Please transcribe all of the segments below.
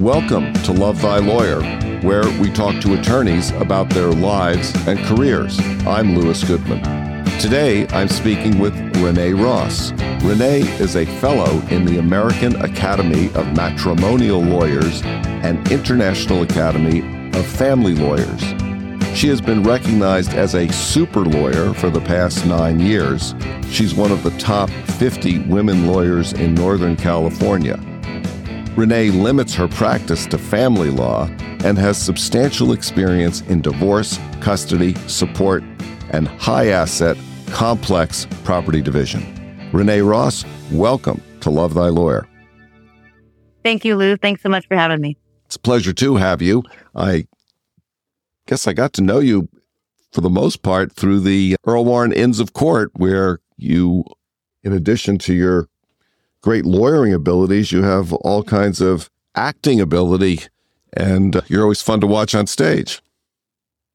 Welcome to Love Thy Lawyer, where we talk to attorneys about their lives and careers. I'm Louis Goodman. Today, I'm speaking with Renee Ross. Renee is a fellow in the American Academy of Matrimonial Lawyers and International Academy of Family Lawyers. She has been recognized as a super lawyer for the past nine years. She's one of the top 50 women lawyers in Northern California. Renee limits her practice to family law and has substantial experience in divorce, custody, support, and high asset, complex property division. Renee Ross, welcome to Love Thy Lawyer. Thank you, Lou. Thanks so much for having me. It's a pleasure to have you. I guess I got to know you for the most part through the Earl Warren Inns of Court, where you, in addition to your great lawyering abilities. You have all kinds of acting ability, and you're always fun to watch on stage.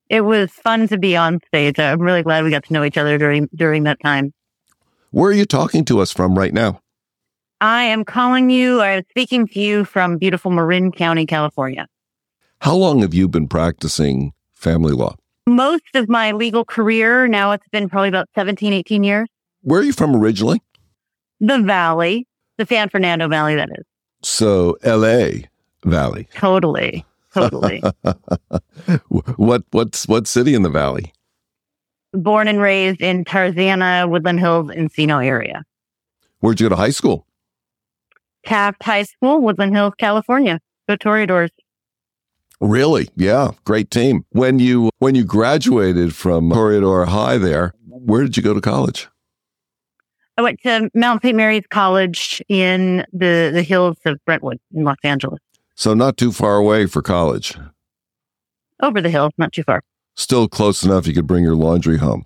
It was fun to be on stage. I'm really glad we got to know each other during during that time. Where are you talking to us from right now? I am calling you. I am speaking to you from beautiful Marin County, California. How long have you been practicing family law? Most of my legal career, now it's been probably about 17, 18 years. Where are you from originally? The Valley the San Fernando Valley, that is. So L.A. Valley. Totally, totally. what what's what city in the valley? Born and raised in Tarzana, Woodland Hills, Encino area. Where'd you go to high school? Taft High School, Woodland Hills, California. Go Toreadors. Really? Yeah, great team. When you when you graduated from Toreador High there, where did you go to college? I went to Mount St. Mary's College in the, the hills of Brentwood in Los Angeles. So not too far away for college. Over the hill, not too far. Still close enough you could bring your laundry home.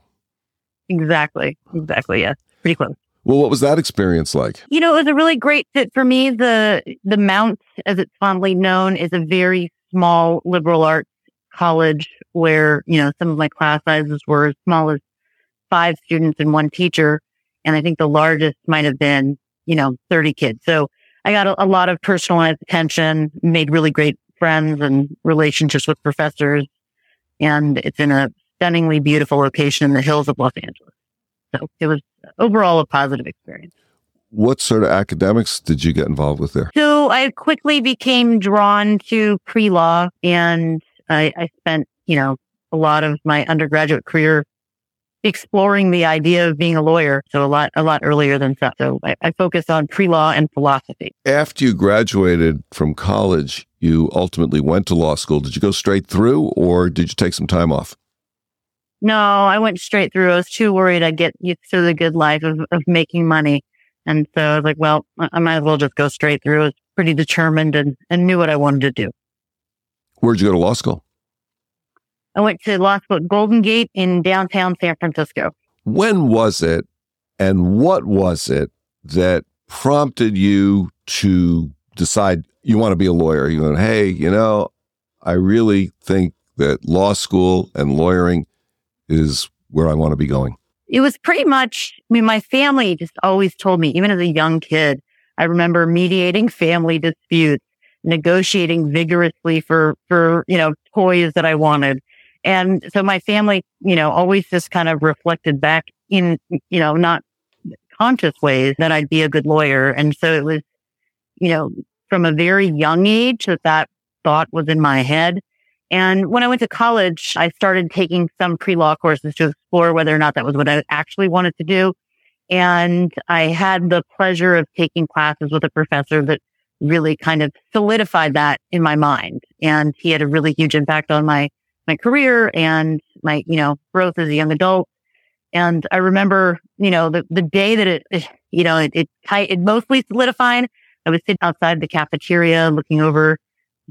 Exactly. Exactly. Yes. Pretty close. Well, what was that experience like? You know, it was a really great fit for me. The the Mount, as it's fondly known, is a very small liberal arts college where, you know, some of my class sizes were as small as five students and one teacher. And I think the largest might have been, you know, 30 kids. So I got a, a lot of personalized attention, made really great friends and relationships with professors. And it's in a stunningly beautiful location in the hills of Los Angeles. So it was overall a positive experience. What sort of academics did you get involved with there? So I quickly became drawn to pre law and I, I spent, you know, a lot of my undergraduate career exploring the idea of being a lawyer. So a lot, a lot earlier than that. So I, I focused on pre-law and philosophy. After you graduated from college, you ultimately went to law school. Did you go straight through or did you take some time off? No, I went straight through. I was too worried I'd get used to the good life of, of making money. And so I was like, well, I might as well just go straight through. I was pretty determined and, and knew what I wanted to do. Where'd you go to law school? I went to law school at Golden Gate in downtown San Francisco. When was it and what was it that prompted you to decide you want to be a lawyer? You went, hey, you know, I really think that law school and lawyering is where I want to be going. It was pretty much, I mean, my family just always told me, even as a young kid, I remember mediating family disputes, negotiating vigorously for, for, you know, toys that I wanted. And so my family, you know, always just kind of reflected back in, you know, not conscious ways that I'd be a good lawyer. And so it was, you know, from a very young age that that thought was in my head. And when I went to college, I started taking some pre-law courses to explore whether or not that was what I actually wanted to do. And I had the pleasure of taking classes with a professor that really kind of solidified that in my mind. And he had a really huge impact on my my career and my, you know, growth as a young adult. And I remember, you know, the, the day that it, you know, it, it, it mostly solidified. I was sitting outside the cafeteria looking over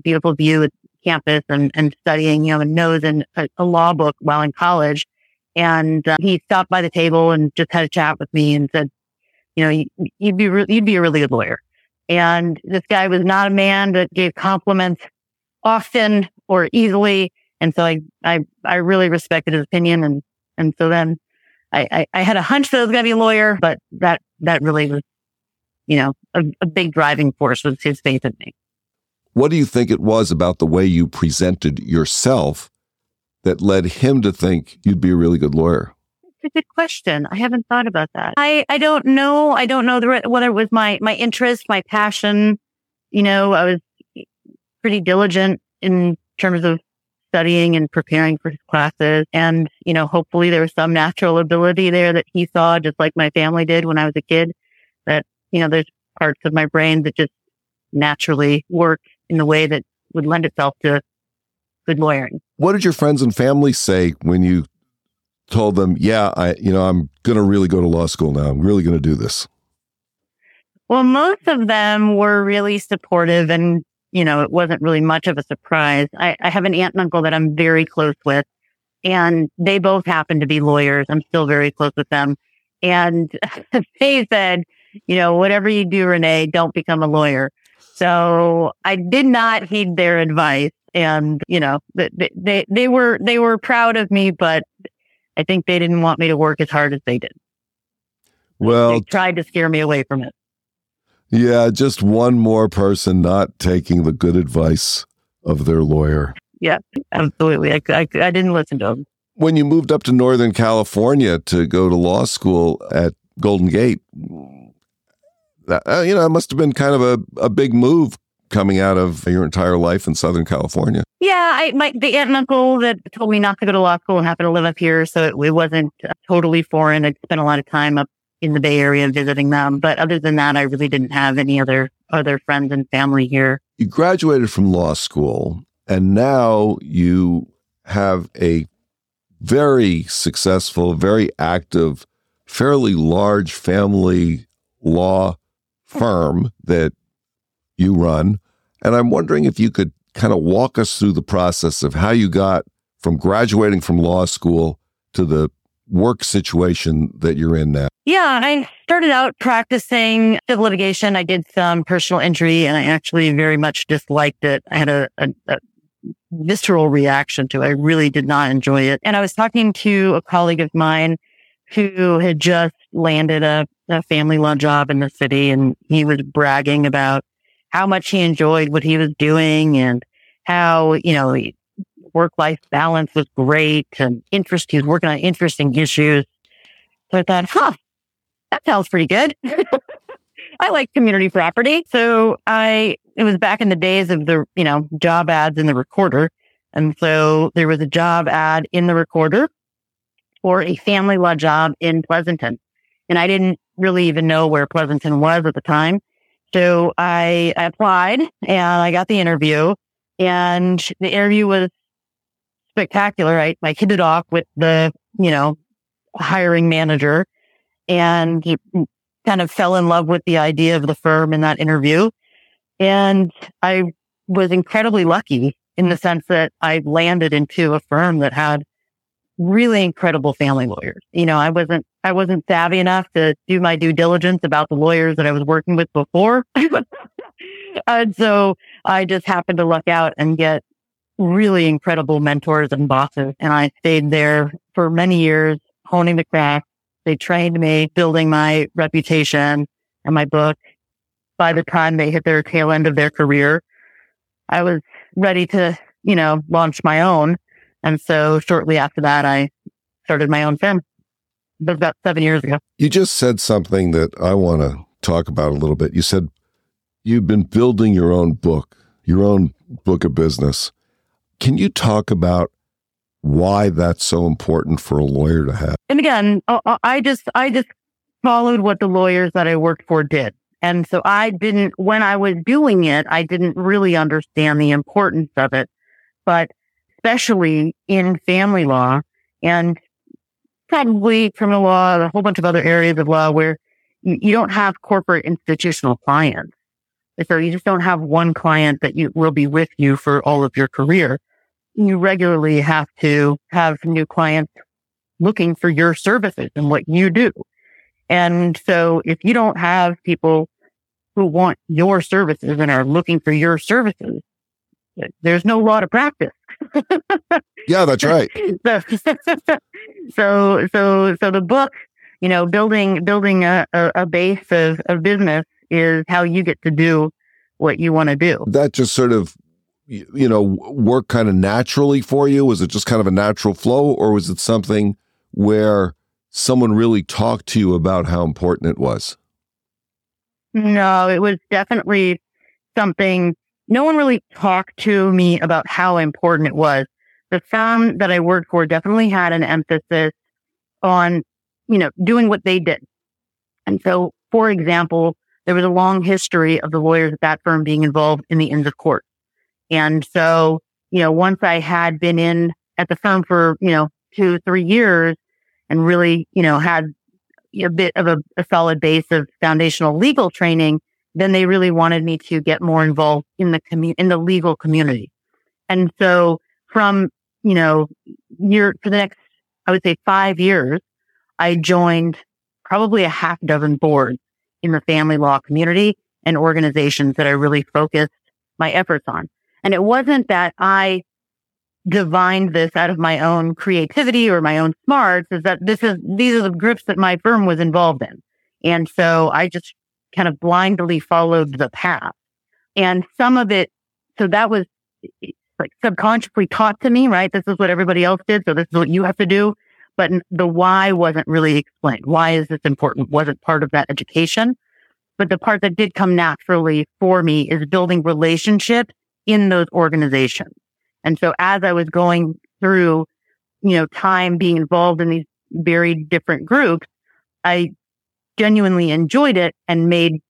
beautiful view at campus and, and studying, you know, a nose and a, a law book while in college. And uh, he stopped by the table and just had a chat with me and said, you know, you, would be, re- you'd be a really good lawyer. And this guy was not a man that gave compliments often or easily. And so I, I, I really respected his opinion. And, and so then I, I, I had a hunch that I was going to be a lawyer, but that, that really was, you know, a, a big driving force was his faith in me. What do you think it was about the way you presented yourself that led him to think you'd be a really good lawyer? It's a good question. I haven't thought about that. I, I don't know. I don't know the, whether it was my, my interest, my passion. You know, I was pretty diligent in terms of studying and preparing for his classes. And, you know, hopefully there was some natural ability there that he saw, just like my family did when I was a kid, that, you know, there's parts of my brain that just naturally work in the way that would lend itself to good lawyering. What did your friends and family say when you told them, yeah, I, you know, I'm going to really go to law school now. I'm really going to do this? Well, most of them were really supportive and you know, it wasn't really much of a surprise. I, I have an aunt and uncle that I'm very close with and they both happen to be lawyers. I'm still very close with them. And they said, you know, whatever you do, Renee, don't become a lawyer. So I did not heed their advice. And, you know, they, they, they were, they were proud of me, but I think they didn't want me to work as hard as they did. Well, they tried to scare me away from it. Yeah, just one more person not taking the good advice of their lawyer. Yeah, absolutely. I, I, I didn't listen to him. When you moved up to Northern California to go to law school at Golden Gate, that, uh, you know, it must have been kind of a, a big move coming out of your entire life in Southern California. Yeah, I my the aunt and uncle that told me not to go to law school and happened to live up here, so it, it wasn't totally foreign. I'd spent a lot of time up in the Bay Area visiting them. But other than that, I really didn't have any other other friends and family here. You graduated from law school and now you have a very successful, very active, fairly large family law firm that you run. And I'm wondering if you could kind of walk us through the process of how you got from graduating from law school to the work situation that you're in now? Yeah, I started out practicing civil litigation. I did some personal injury and I actually very much disliked it. I had a, a, a visceral reaction to it. I really did not enjoy it. And I was talking to a colleague of mine who had just landed a, a family law job in the city and he was bragging about how much he enjoyed what he was doing and how, you know, work life balance was great and interest. He was working on interesting issues. So I thought, huh, that sounds pretty good. I like community property. So I, it was back in the days of the, you know, job ads in the recorder. And so there was a job ad in the recorder for a family law job in Pleasanton. And I didn't really even know where Pleasanton was at the time. So I, I applied and I got the interview and the interview was spectacular. I, I hit it off with the, you know, hiring manager and he kind of fell in love with the idea of the firm in that interview. And I was incredibly lucky in the sense that I landed into a firm that had really incredible family lawyers. You know, I wasn't, I wasn't savvy enough to do my due diligence about the lawyers that I was working with before. and so I just happened to luck out and get really incredible mentors and bosses. And I stayed there for many years, honing the craft. They trained me, building my reputation and my book. By the time they hit their tail end of their career, I was ready to, you know, launch my own. And so shortly after that, I started my own firm. It was about seven years ago. You just said something that I want to talk about a little bit. You said you've been building your own book, your own book of business. Can you talk about why that's so important for a lawyer to have? And again, uh, uh, I just, I just followed what the lawyers that I worked for did. And so I didn't, when I was doing it, I didn't really understand the importance of it, but especially in family law and probably criminal law, a whole bunch of other areas of law where you don't have corporate institutional clients. So you just don't have one client that you will be with you for all of your career. You regularly have to have new clients looking for your services and what you do. And so if you don't have people who want your services and are looking for your services, there's no law to practice. yeah, that's right. so, so, so, so the book, you know, building, building a, a, a base of, of business is how you get to do what you want to do. That just sort of, you know, work kind of naturally for you? Was it just kind of a natural flow or was it something where someone really talked to you about how important it was? No, it was definitely something no one really talked to me about how important it was. The firm that I worked for definitely had an emphasis on, you know, doing what they did. And so, for example, there was a long history of the lawyers at that firm being involved in the Inns of Court. And so, you know, once I had been in at the firm for, you know, two, three years and really, you know, had a bit of a, a solid base of foundational legal training, then they really wanted me to get more involved in the commu- in the legal community. And so from, you know, year for the next, I would say five years, I joined probably a half dozen boards in the family law community and organizations that I really focused my efforts on. And it wasn't that I divined this out of my own creativity or my own smarts is that this is, these are the groups that my firm was involved in. And so I just kind of blindly followed the path. And some of it, so that was like subconsciously taught to me, right? This is what everybody else did. So this is what you have to do. But the why wasn't really explained. Why is this important? Wasn't part of that education. But the part that did come naturally for me is building relationships in those organizations. And so as I was going through, you know, time being involved in these very different groups, I genuinely enjoyed it and made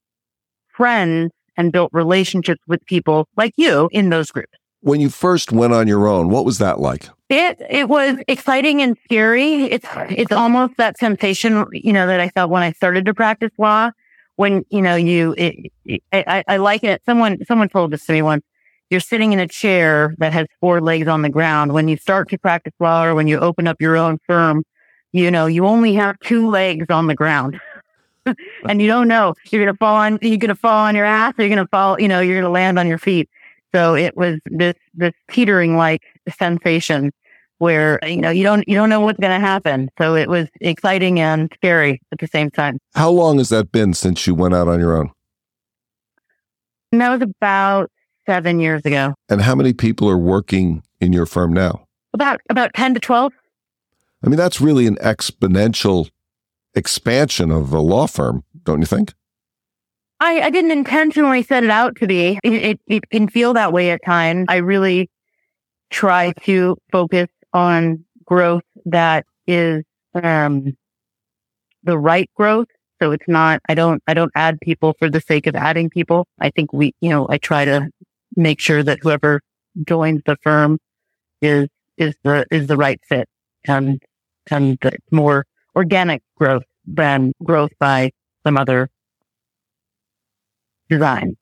friends and built relationships with people like you in those groups. When you first went on your own, what was that like? It it was exciting and scary. It's it's almost that sensation, you know, that I felt when I started to practice law. When you know you, it, it, I, I like it. Someone someone told this to me once. You're sitting in a chair that has four legs on the ground. When you start to practice law, or when you open up your own firm, you know you only have two legs on the ground. and you don't know you're gonna fall on you're gonna fall on your ass or you're gonna fall you know you're gonna land on your feet so it was this this teetering like sensation where you know you don't you don't know what's gonna happen. So it was exciting and scary at the same time. How long has that been since you went out on your own? And that was about seven years ago. And how many people are working in your firm now? About about 10 to 12 I mean, that's really an exponential expansion of a law firm, don't you think? I, I didn't intentionally set it out to be. It, it, it can feel that way at times. I really try to focus on growth that is um, the right growth. So it's not, I don't, I don't add people for the sake of adding people. I think we, you know, I try to make sure that whoever joins the firm is, is the, is the right fit and, and more organic growth than growth by some other design.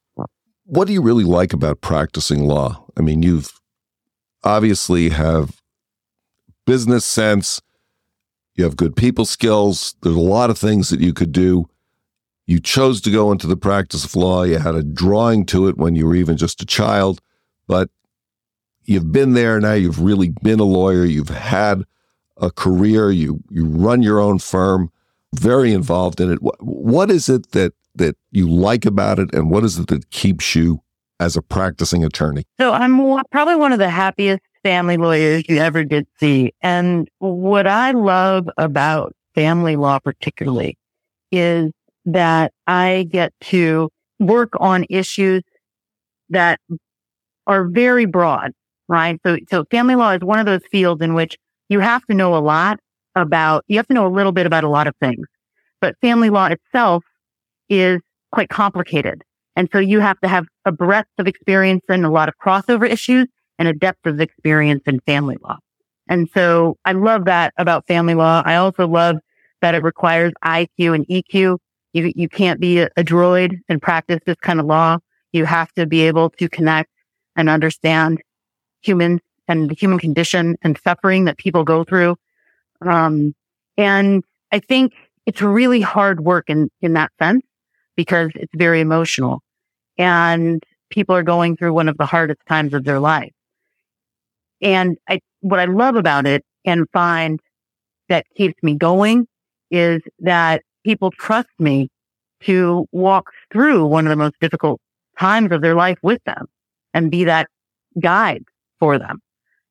What do you really like about practicing law? I mean, you've obviously have business sense, you have good people skills, there's a lot of things that you could do. You chose to go into the practice of law. You had a drawing to it when you were even just a child, but you've been there now. You've really been a lawyer. You've had a career. You you run your own firm, very involved in it. What, what is it that that you like about it, and what is it that keeps you as a practicing attorney? So I'm probably one of the happiest family lawyers you ever did see, and what I love about family law particularly is that I get to work on issues that are very broad, right? So, so family law is one of those fields in which you have to know a lot about, you have to know a little bit about a lot of things. But family law itself is quite complicated. And so you have to have a breadth of experience and a lot of crossover issues and a depth of experience in family law. And so I love that about family law. I also love that it requires IQ and EQ. You, you can't be a, droid and practice this kind of law. You have to be able to connect and understand humans and the human condition and suffering that people go through. Um, and I think it's really hard work in, in that sense because it's very emotional and people are going through one of the hardest times of their life. And I, what I love about it and find that keeps me going is that people trust me to walk through one of the most difficult times of their life with them and be that guide for them.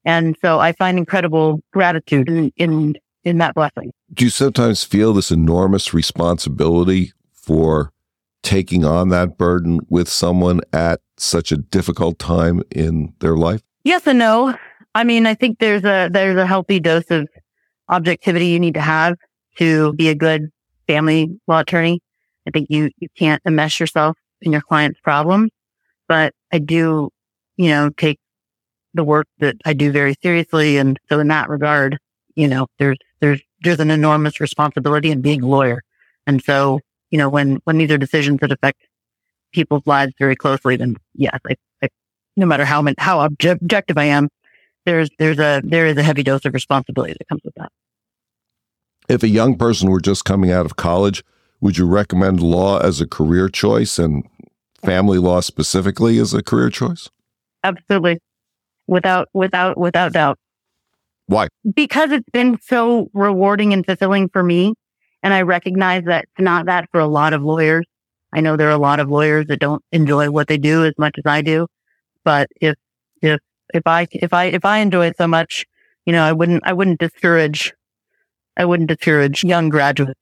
And so I find incredible gratitude in, in, in that blessing. Do you sometimes feel this enormous responsibility for taking on that burden with someone at such a difficult time in their life? Yes and no. I mean, I think there's a there's a healthy dose of objectivity you need to have to be a good family law attorney. I think you you can't enmesh yourself in your client's problems, but I do, you know, take the work that I do very seriously, and so in that regard, you know, there's there's there's an enormous responsibility in being a lawyer, and so you know, when when these are decisions that affect people's lives very closely, then yes, I, I, no matter how how objective I am, there's there's a there is a heavy dose of responsibility that comes with that. If a young person were just coming out of college, would you recommend law as a career choice and family law specifically as a career choice? Absolutely. Without without without doubt. Why? Because it's been so rewarding and fulfilling for me. And I recognize that it's not that for a lot of lawyers. I know there are a lot of lawyers that don't enjoy what they do as much as I do. But if, if, if I, if I, if I enjoy it so much, you know, I wouldn't, I wouldn't discourage, I wouldn't discourage young graduates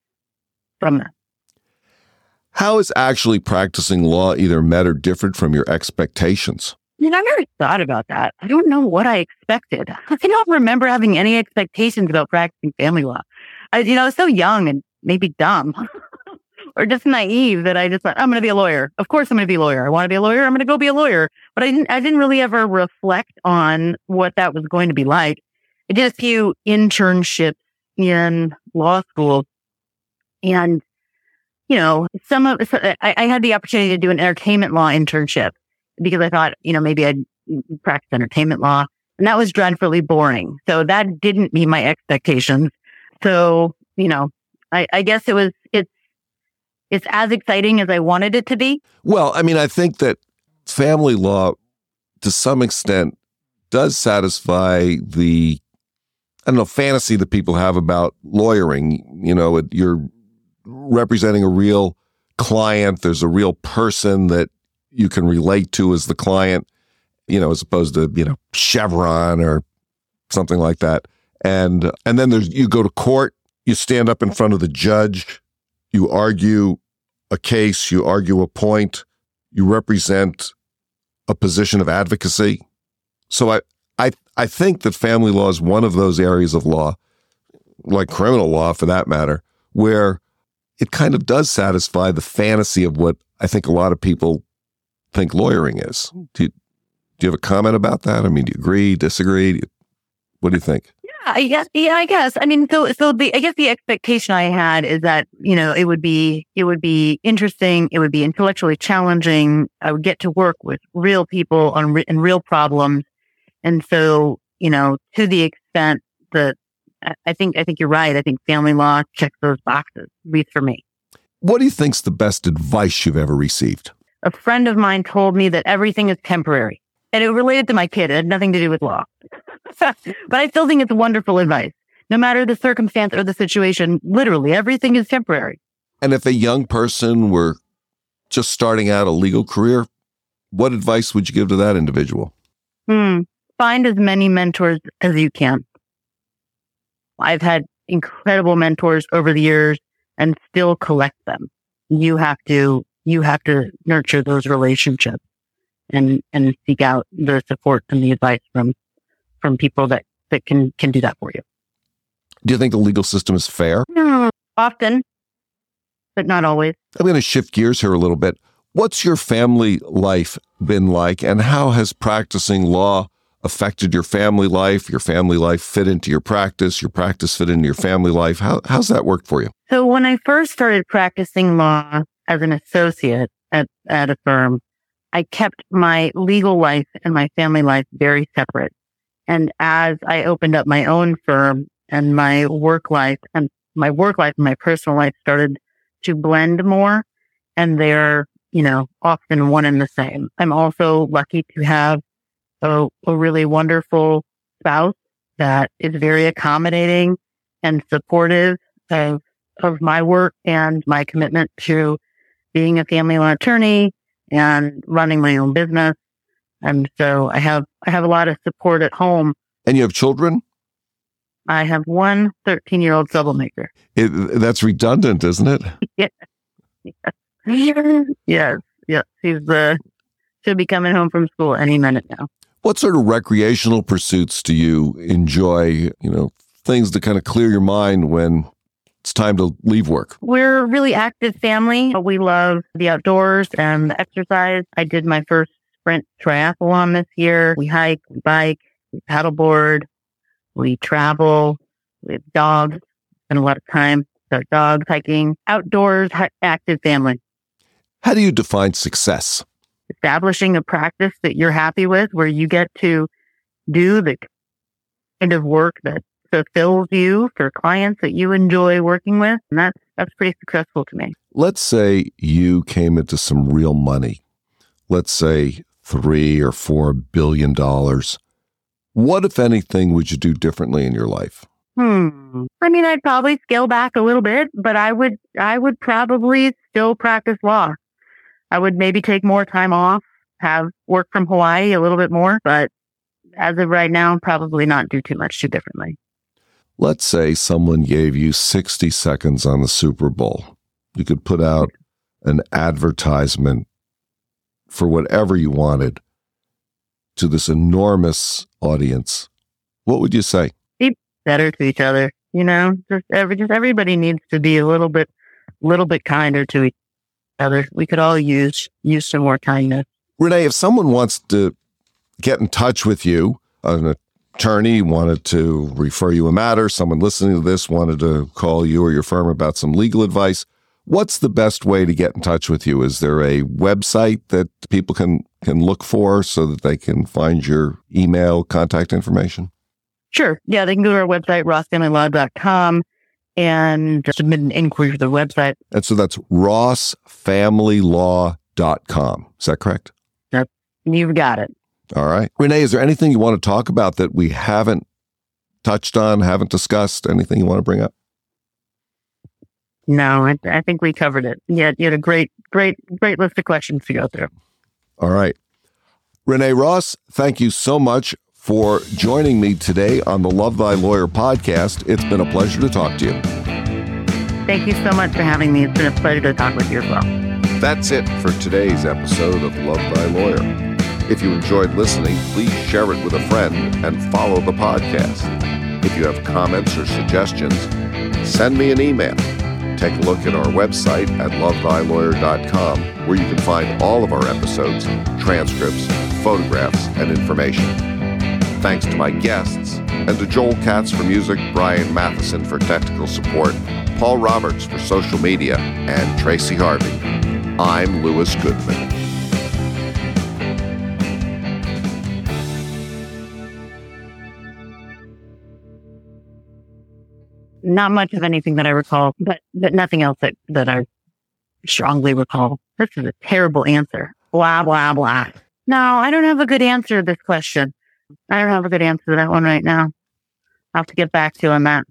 from that. How is actually practicing law either met or different from your expectations? You know, I never thought about that. I don't know what I expected. I don't remember having any expectations about practicing family law. I, you know, I was so young and maybe dumb or just naive that I just thought, I'm going to be a lawyer. Of course I'm going to be a lawyer. I want to be a lawyer. I'm going to go be a lawyer. But I didn't, I didn't really ever reflect on what that was going to be like. I did a few internships in law school and, you know, some of, I, I had the opportunity to do an entertainment law internship because I thought, you know, maybe I'd practice entertainment law and that was dreadfully boring. So that didn't meet my expectations. So, you know, I, I guess it was, it's, it's as exciting as I wanted it to be. Well, I mean, I think that family law to some extent does satisfy the, I don't know, fantasy that people have about lawyering. You know, you're representing a real client. There's a real person that you can relate to as the client, you know, as opposed to, you know, Chevron or something like that. And, and then there's, you go to court you stand up in front of the judge, you argue a case, you argue a point, you represent a position of advocacy. So I, I, I think that family law is one of those areas of law, like criminal law for that matter, where it kind of does satisfy the fantasy of what I think a lot of people think lawyering is. Do you, do you have a comment about that? I mean, do you agree, disagree? What do you think? I guess, yeah, I guess. I mean, so, so the, I guess the expectation I had is that, you know, it would be, it would be interesting. It would be intellectually challenging. I would get to work with real people on re- and real problems. And so, you know, to the extent that I think, I think you're right. I think family law checks those boxes, at least for me. What do you think's the best advice you've ever received? A friend of mine told me that everything is temporary and it related to my kid. It had nothing to do with law. but I still think it's wonderful advice. No matter the circumstance or the situation, literally everything is temporary. And if a young person were just starting out a legal career, what advice would you give to that individual? Hmm. Find as many mentors as you can. I've had incredible mentors over the years and still collect them. You have to, you have to nurture those relationships and, and seek out the support and the advice from, from people that, that can, can do that for you. Do you think the legal system is fair? No, often, but not always. I'm going to shift gears here a little bit. What's your family life been like and how has practicing law affected your family life? Your family life fit into your practice, your practice fit into your family life. How, how's that worked for you? So when I first started practicing law as an associate at, at a firm, I kept my legal life and my family life very separate. And as I opened up my own firm and my work life and my work life and my personal life started to blend more and they're, you know, often one and the same. I'm also lucky to have a, a really wonderful spouse that is very accommodating and supportive of, of my work and my commitment to being a family law attorney and running my own business. And so I have, I have a lot of support at home. And you have children? I have one 13 year old troublemaker. It, that's redundant, isn't it? yes. Yes. Yes. He's uh, should be coming home from school any minute now. What sort of recreational pursuits do you enjoy? You know, things to kind of clear your mind when it's time to leave work? We're a really active family. We love the outdoors and the exercise. I did my first sprint triathlon this year. We hike, we bike, we paddleboard, we travel, we have dogs, spend a lot of time with our dogs hiking, outdoors, active family. How do you define success? Establishing a practice that you're happy with where you get to do the kind of work that fulfills you for clients that you enjoy working with. And that's, that's pretty successful to me. Let's say you came into some real money. Let's say three or four billion dollars. What, if anything, would you do differently in your life? Hmm. I mean, I'd probably scale back a little bit, but I would, I would probably still practice law. I would maybe take more time off, have work from Hawaii a little bit more, but as of right now, probably not do too much too differently. Let's say someone gave you 60 seconds on the Super Bowl. You could put out an advertisement for whatever you wanted to this enormous audience. What would you say? Be better to each other. You know, just every just everybody needs to be a little bit little bit kinder to each other. We could all use use some more kindness. Renee, if someone wants to get in touch with you, an attorney wanted to refer you a matter, someone listening to this wanted to call you or your firm about some legal advice, what's the best way to get in touch with you? Is there a website that people can can look for so that they can find your email contact information? Sure. Yeah, they can go to our website, rossfamilylaw.com and submit an inquiry to the website. And so that's rossfamilylaw.com. Is that correct? Yep. You've got it. All right. Renee, is there anything you want to talk about that we haven't touched on, haven't discussed? Anything you want to bring up? No, I, I think we covered it. Yeah, you had a great, great, great list of questions to go through. All right. Renee Ross, thank you so much for joining me today on the Love Thy Lawyer podcast. It's been a pleasure to talk to you. Thank you so much for having me. It's been a pleasure to talk with you as well. That's it for today's episode of Love Thy Lawyer. If you enjoyed listening, please share it with a friend and follow the podcast. If you have comments or suggestions, send me an email. Take a look at our website at lovethylawyer.com, where you can find all of our episodes, transcripts, photographs, and information. Thanks to my guests, and to Joel Katz for music, Brian Matheson for technical support, Paul Roberts for social media, and Tracy Harvey. I'm Louis Goodman. Not much of anything that I recall, but, but nothing else that, that I strongly recall. This is a terrible answer. Blah, blah, blah. No, I don't have a good answer to this question. I don't have a good answer to that one right now. I'll have to get back to you on that.